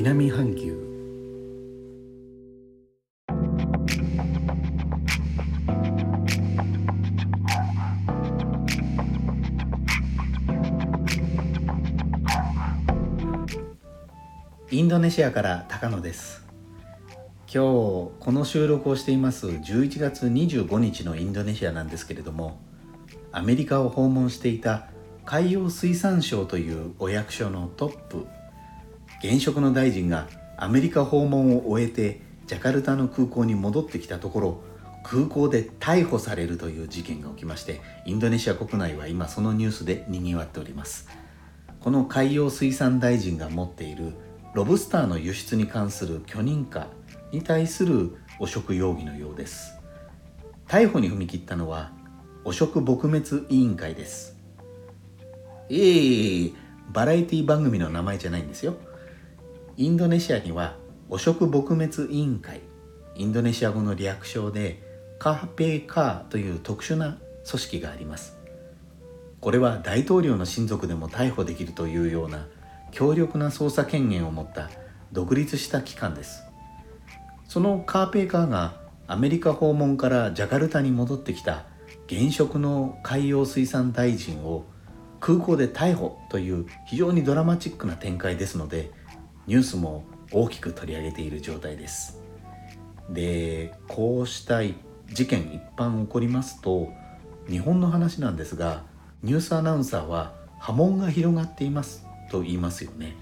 南半球。インドネシアから高野です。今日この収録をしています。11月25日のインドネシアなんですけれどもアメリカを訪問していた海洋水産省というお役所のトップ現職の大臣がアメリカ訪問を終えてジャカルタの空港に戻ってきたところ空港で逮捕されるという事件が起きましてインドネシア国内は今そのニュースでにぎわっております。この海洋水産大臣が持っているロブスターの輸出に関する許認可に対する汚職容疑のようです。逮捕に踏み切ったのは汚職撲滅委員会です。ええバラエティ番組の名前じゃないんですよ。インドネシアには汚職撲滅委員会インドネシア語の略称でカーペーカーという特殊な組織があります。これは大統領の親族でも逮捕できるというような強力な捜査権限を持った独立した機関です。そのカーペーカーがアメリカ訪問からジャカルタに戻ってきた現職の海洋水産大臣を空港で逮捕という非常にドラマチックな展開ですのでニュースも大きく取り上げている状態です。でこうした事件一般起こりますと日本の話なんですがニュースアナウンサーは波紋が広がっていますと言いますよね。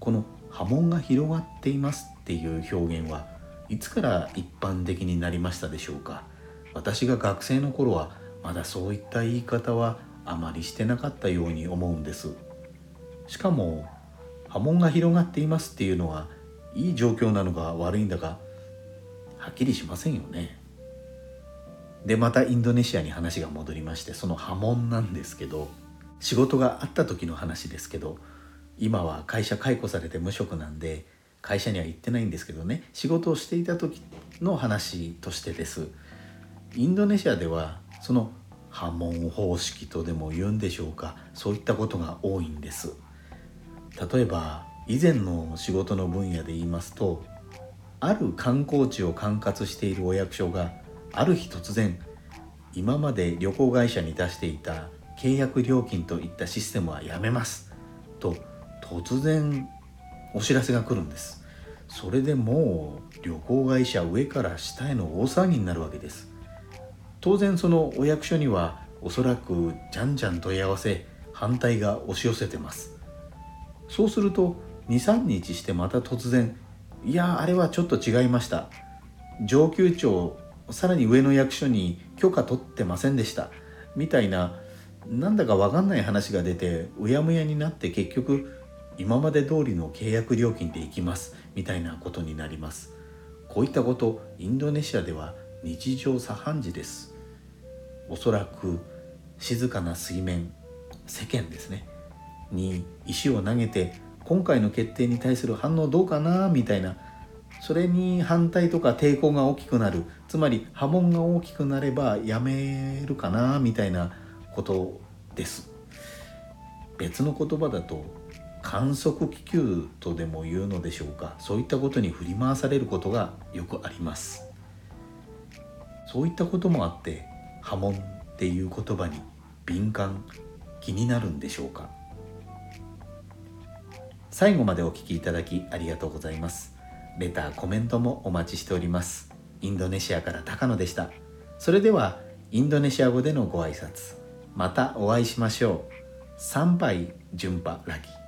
この波紋が広がっていますっていう表現はいつから一般的になりましたでしょうか。私が学生の頃はまだそういった言い方はあまりしてなかったように思うんです。しかも波紋が広がっていますっていうのはいい状況なのか悪いんだかはっきりしませんよね。でまたインドネシアに話が戻りましてその波紋なんですけど仕事があった時の話ですけど今は会社解雇されて無職なんで会社には行ってないんですけどね仕事をしていた時の話としてです。インドネシアではその波紋方式とでも言うんでしょうかそういったことが多いんです。例えば以前の仕事の分野で言いますとある観光地を管轄しているお役所がある日突然今まで旅行会社に出していた契約料金といったシステムはやめますと突然お知らせが来るんです。それでもう旅行会社上から下への大騒ぎになるわけです。当然そのお役所にはおそらくじゃんじゃん問い合わせ反対が押し寄せてます。そうすると23日してまた突然いやあれはちょっと違いました。上級庁さらに上の役所に許可取ってませんでした。みたいななんだか分かんない話が出てうやむやになって結局今まで通りの契約料金でいきます。みたいなことになります。こういったことインドネシアでは日常茶飯事です。おそらく静かな水面世間ですね。に石を投げて今回の決定に対する反応どうかなみたいなそれに反対とか抵抗が大きくなる。つまり波紋が大きくなればやめるかなみたいなことです。別の言葉だと観測気球とでも言うのでしょうか。そういったことに振り回されることがよくあります。そういったこともあって波紋っていう言葉に敏感気になるんでしょうか。最後までお聴きいただきありがとうございます。レターコメントもお待ちしております。インドネシアから高野でした。それではインドネシア語でのご挨拶。またお会いしましょう。参拝順波ラギ。